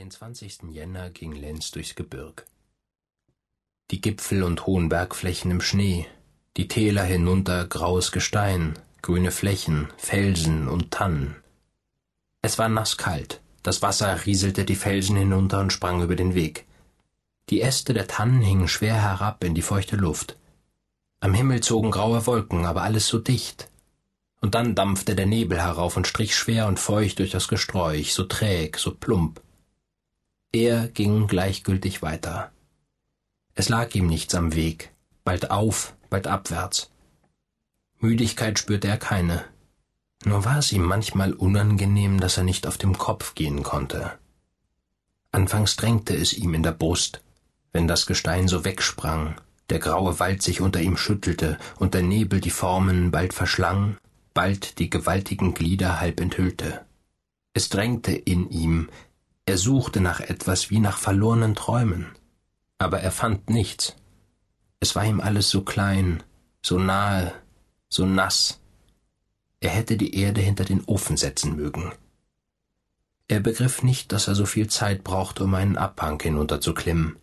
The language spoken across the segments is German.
Den 20. Jänner ging Lenz durchs Gebirg. Die Gipfel und hohen Bergflächen im Schnee, die Täler hinunter graues Gestein, grüne Flächen, Felsen und Tannen. Es war nasskalt, das Wasser rieselte die Felsen hinunter und sprang über den Weg. Die Äste der Tannen hingen schwer herab in die feuchte Luft. Am Himmel zogen graue Wolken, aber alles so dicht. Und dann dampfte der Nebel herauf und strich schwer und feucht durch das Gesträuch, so träg, so plump. Er ging gleichgültig weiter. Es lag ihm nichts am Weg, bald auf, bald abwärts. Müdigkeit spürte er keine. Nur war es ihm manchmal unangenehm, dass er nicht auf dem Kopf gehen konnte. Anfangs drängte es ihm in der Brust, wenn das Gestein so wegsprang, der graue Wald sich unter ihm schüttelte und der Nebel die Formen bald verschlang, bald die gewaltigen Glieder halb enthüllte. Es drängte in ihm, er suchte nach etwas wie nach verlorenen Träumen, aber er fand nichts. Es war ihm alles so klein, so nahe, so nass. Er hätte die Erde hinter den Ofen setzen mögen. Er begriff nicht, dass er so viel Zeit brauchte, um einen Abhang hinunterzuklimmen,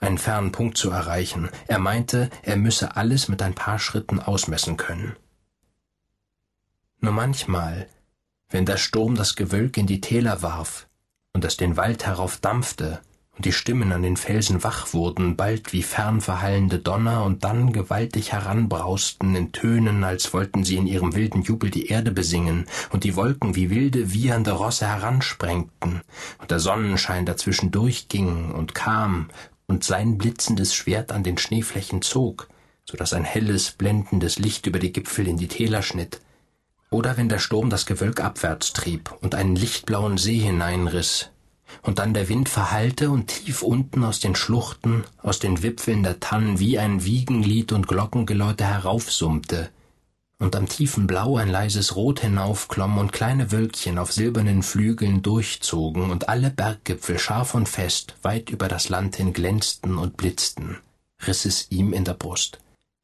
einen fernen Punkt zu erreichen. Er meinte, er müsse alles mit ein paar Schritten ausmessen können. Nur manchmal, wenn der Sturm das Gewölk in die Täler warf, und es den Wald heraufdampfte und die Stimmen an den Felsen wach wurden, bald wie fernverhallende Donner und dann gewaltig heranbrausten in Tönen, als wollten sie in ihrem wilden Jubel die Erde besingen, und die Wolken wie wilde, wiehernde Rosse heransprengten, und der Sonnenschein dazwischen durchging und kam und sein blitzendes Schwert an den Schneeflächen zog, so dass ein helles, blendendes Licht über die Gipfel in die Täler schnitt, oder wenn der Sturm das Gewölk abwärts trieb und einen lichtblauen See hineinriss, und dann der Wind verhallte und tief unten aus den Schluchten, aus den Wipfeln der Tannen wie ein Wiegenlied und Glockengeläute heraufsummte, und am tiefen Blau ein leises Rot hinaufklomm und kleine Wölkchen auf silbernen Flügeln durchzogen und alle Berggipfel scharf und fest weit über das Land hin glänzten und blitzten, riss es ihm in der Brust.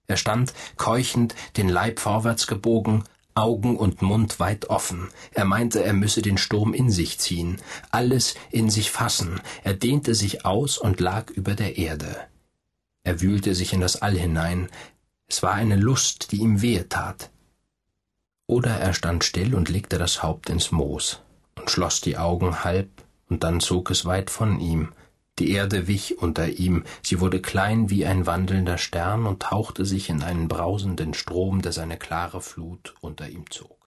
Er stand, keuchend, den Leib vorwärts gebogen, Augen und Mund weit offen. Er meinte, er müsse den Sturm in sich ziehen, alles in sich fassen. Er dehnte sich aus und lag über der Erde. Er wühlte sich in das All hinein. Es war eine Lust, die ihm wehe tat. Oder er stand still und legte das Haupt ins Moos und schloss die Augen halb, und dann zog es weit von ihm, die Erde wich unter ihm, sie wurde klein wie ein wandelnder Stern und tauchte sich in einen brausenden Strom, der seine klare Flut unter ihm zog.